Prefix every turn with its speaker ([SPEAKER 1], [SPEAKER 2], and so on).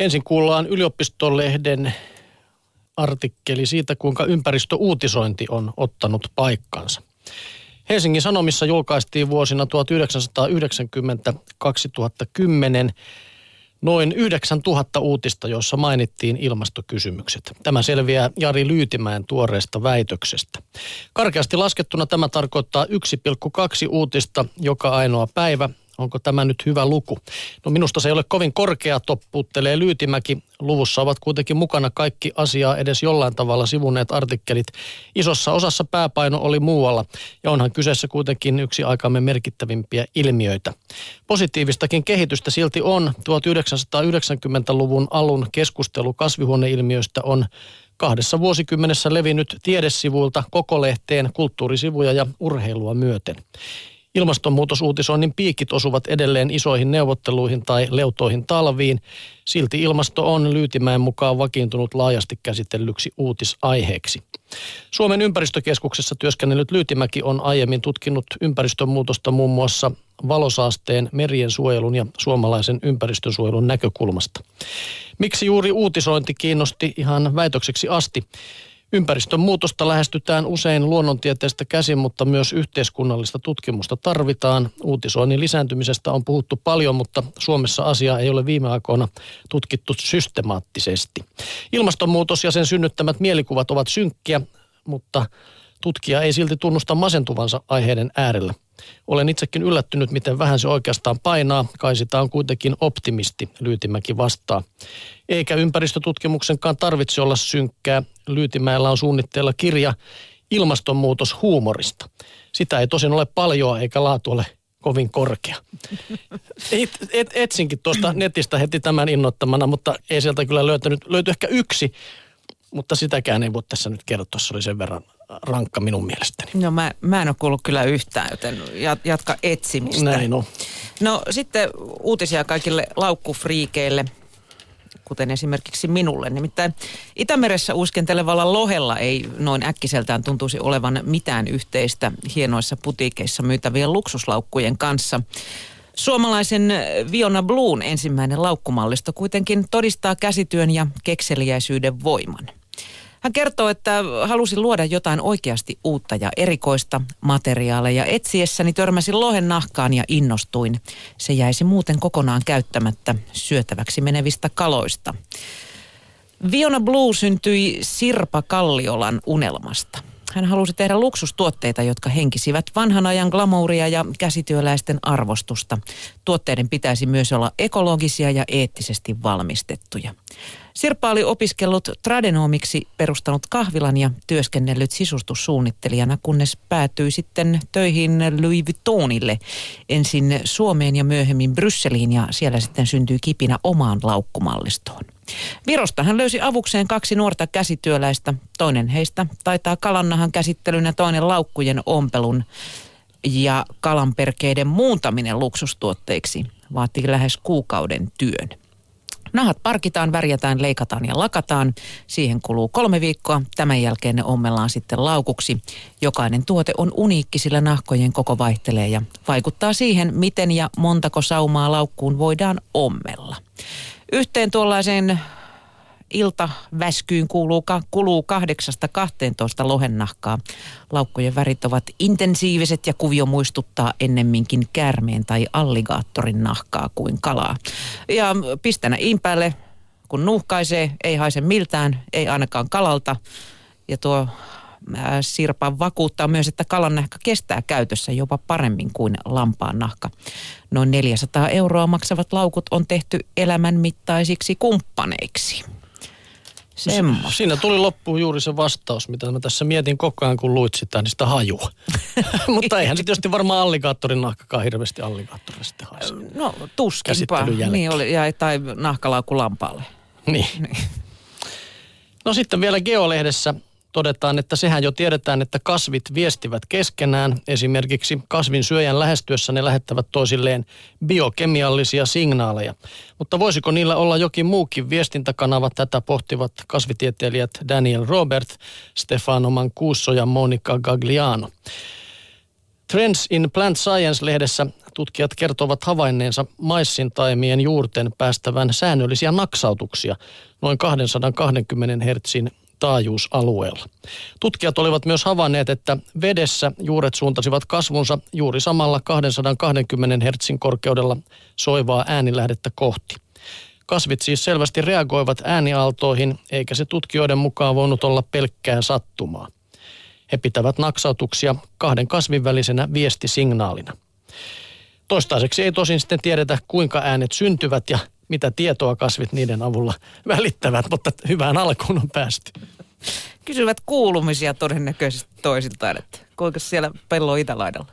[SPEAKER 1] Ensin kuullaan yliopistolehden artikkeli siitä, kuinka ympäristöuutisointi on ottanut paikkansa. Helsingin Sanomissa julkaistiin vuosina 1990-2010 noin 9000 uutista, joissa mainittiin ilmastokysymykset. Tämä selviää Jari Lyytimäen tuoreesta väitöksestä. Karkeasti laskettuna tämä tarkoittaa 1,2 uutista joka ainoa päivä Onko tämä nyt hyvä luku? No minusta se ei ole kovin korkea, toppuuttelee Lyytimäki. Luvussa ovat kuitenkin mukana kaikki asiaa edes jollain tavalla sivuneet artikkelit. Isossa osassa pääpaino oli muualla ja onhan kyseessä kuitenkin yksi aikamme merkittävimpiä ilmiöitä. Positiivistakin kehitystä silti on. 1990-luvun alun keskustelu kasvihuoneilmiöistä on kahdessa vuosikymmenessä levinnyt tiedesivuilta koko lehteen kulttuurisivuja ja urheilua myöten. Ilmastonmuutosuutisoinnin piikit osuvat edelleen isoihin neuvotteluihin tai leutoihin talviin. Silti ilmasto on Lyytimäen mukaan vakiintunut laajasti käsitellyksi uutisaiheeksi. Suomen ympäristökeskuksessa työskennellyt Lyytimäki on aiemmin tutkinut ympäristönmuutosta muun muassa valosaasteen, merien suojelun ja suomalaisen ympäristönsuojelun näkökulmasta. Miksi juuri uutisointi kiinnosti ihan väitökseksi asti? Ympäristön muutosta lähestytään usein luonnontieteestä käsin, mutta myös yhteiskunnallista tutkimusta tarvitaan. Uutisoinnin lisääntymisestä on puhuttu paljon, mutta Suomessa asia ei ole viime aikoina tutkittu systemaattisesti. Ilmastonmuutos ja sen synnyttämät mielikuvat ovat synkkiä, mutta tutkija ei silti tunnusta masentuvansa aiheiden äärellä. Olen itsekin yllättynyt, miten vähän se oikeastaan painaa. Kai sitä on kuitenkin optimisti, Lyytimäki vastaa. Eikä ympäristötutkimuksenkaan tarvitse olla synkkää. Lyytimäellä on suunnitteilla kirja ilmastonmuutos huumorista. Sitä ei tosin ole paljon eikä laatu ole kovin korkea. Et, et, etsinkin tuosta netistä heti tämän innoittamana, mutta ei sieltä kyllä löytänyt. Löytyi ehkä yksi, mutta sitäkään ei voi tässä nyt kertoa. Se oli sen verran rankka minun mielestäni.
[SPEAKER 2] No mä, mä en ole kuullut kyllä yhtään, joten jatka etsimistä.
[SPEAKER 1] Näin on.
[SPEAKER 2] No sitten uutisia kaikille laukkufriikeille kuten esimerkiksi minulle. Nimittäin Itämeressä uiskentelevalla lohella ei noin äkkiseltään tuntuisi olevan mitään yhteistä hienoissa putiikeissa myytävien luksuslaukkujen kanssa. Suomalaisen Viona Bluun ensimmäinen laukkumallisto kuitenkin todistaa käsityön ja kekseliäisyyden voiman. Hän kertoo, että halusi luoda jotain oikeasti uutta ja erikoista materiaaleja. Etsiessäni törmäsin lohen nahkaan ja innostuin. Se jäisi muuten kokonaan käyttämättä syötäväksi menevistä kaloista. Viona Blue syntyi Sirpa Kalliolan unelmasta. Hän halusi tehdä luksustuotteita, jotka henkisivät vanhan ajan glamouria ja käsityöläisten arvostusta. Tuotteiden pitäisi myös olla ekologisia ja eettisesti valmistettuja. Sirpa oli opiskellut tradenomiksi perustanut kahvilan ja työskennellyt sisustussuunnittelijana, kunnes päätyi sitten töihin Louis Vuittonille. Ensin Suomeen ja myöhemmin Brysseliin ja siellä sitten syntyi kipinä omaan laukkumallistoon. Virosta hän löysi avukseen kaksi nuorta käsityöläistä. Toinen heistä taitaa kalannahan käsittelyn ja toinen laukkujen ompelun. Ja kalanperkeiden muuntaminen luksustuotteiksi vaatii lähes kuukauden työn. Nahat parkitaan, värjätään, leikataan ja lakataan. Siihen kuluu kolme viikkoa. Tämän jälkeen ne ommellaan sitten laukuksi. Jokainen tuote on uniikki, sillä nahkojen koko vaihtelee ja vaikuttaa siihen, miten ja montako saumaa laukkuun voidaan ommella. Yhteen tuollaiseen iltaväskyyn kuuluu, kuluu 8-12 lohennahkaa. Laukkujen värit ovat intensiiviset ja kuvio muistuttaa ennemminkin kärmeen tai alligaattorin nahkaa kuin kalaa. Ja pistänä impäälle, kun nuhkaisee, ei haise miltään, ei ainakaan kalalta. Ja tuo Sirpa vakuuttaa myös, että kalan nahka kestää käytössä jopa paremmin kuin lampaan nahka. Noin 400 euroa maksavat laukut on tehty elämänmittaisiksi kumppaneiksi.
[SPEAKER 1] Semmosta. Siinä tuli loppuun juuri se vastaus, mitä mä tässä mietin koko ajan, kun luit sitä, niin sitä hajua. Mutta eihän se tietysti varmaan alligaattorin nahkakaan hirveästi alligaattorille sitten haise.
[SPEAKER 2] No tuskinpa. Niin oli, ja, tai nahkalauku lampaalle.
[SPEAKER 1] Niin. niin. No sitten vielä Geolehdessä todetaan, että sehän jo tiedetään, että kasvit viestivät keskenään. Esimerkiksi kasvin syöjän lähestyessä ne lähettävät toisilleen biokemiallisia signaaleja. Mutta voisiko niillä olla jokin muukin viestintäkanava? Tätä pohtivat kasvitieteilijät Daniel Robert, Stefano Mancuso ja Monica Gagliano. Trends in Plant Science-lehdessä tutkijat kertovat havainneensa maissintaimien juurten päästävän säännöllisiä naksautuksia noin 220 hertsin taajuusalueella. Tutkijat olivat myös havainneet, että vedessä juuret suuntasivat kasvunsa juuri samalla 220 hertsin korkeudella soivaa äänilähdettä kohti. Kasvit siis selvästi reagoivat äänialtoihin, eikä se tutkijoiden mukaan voinut olla pelkkää sattumaa. He pitävät naksautuksia kahden kasvin välisenä viestisignaalina. Toistaiseksi ei tosin sitten tiedetä, kuinka äänet syntyvät ja mitä tietoa kasvit niiden avulla välittävät, mutta hyvään alkuun on päästy.
[SPEAKER 2] Kysyvät kuulumisia todennäköisesti toisiltaan, että kuinka siellä pellon itälaidalla?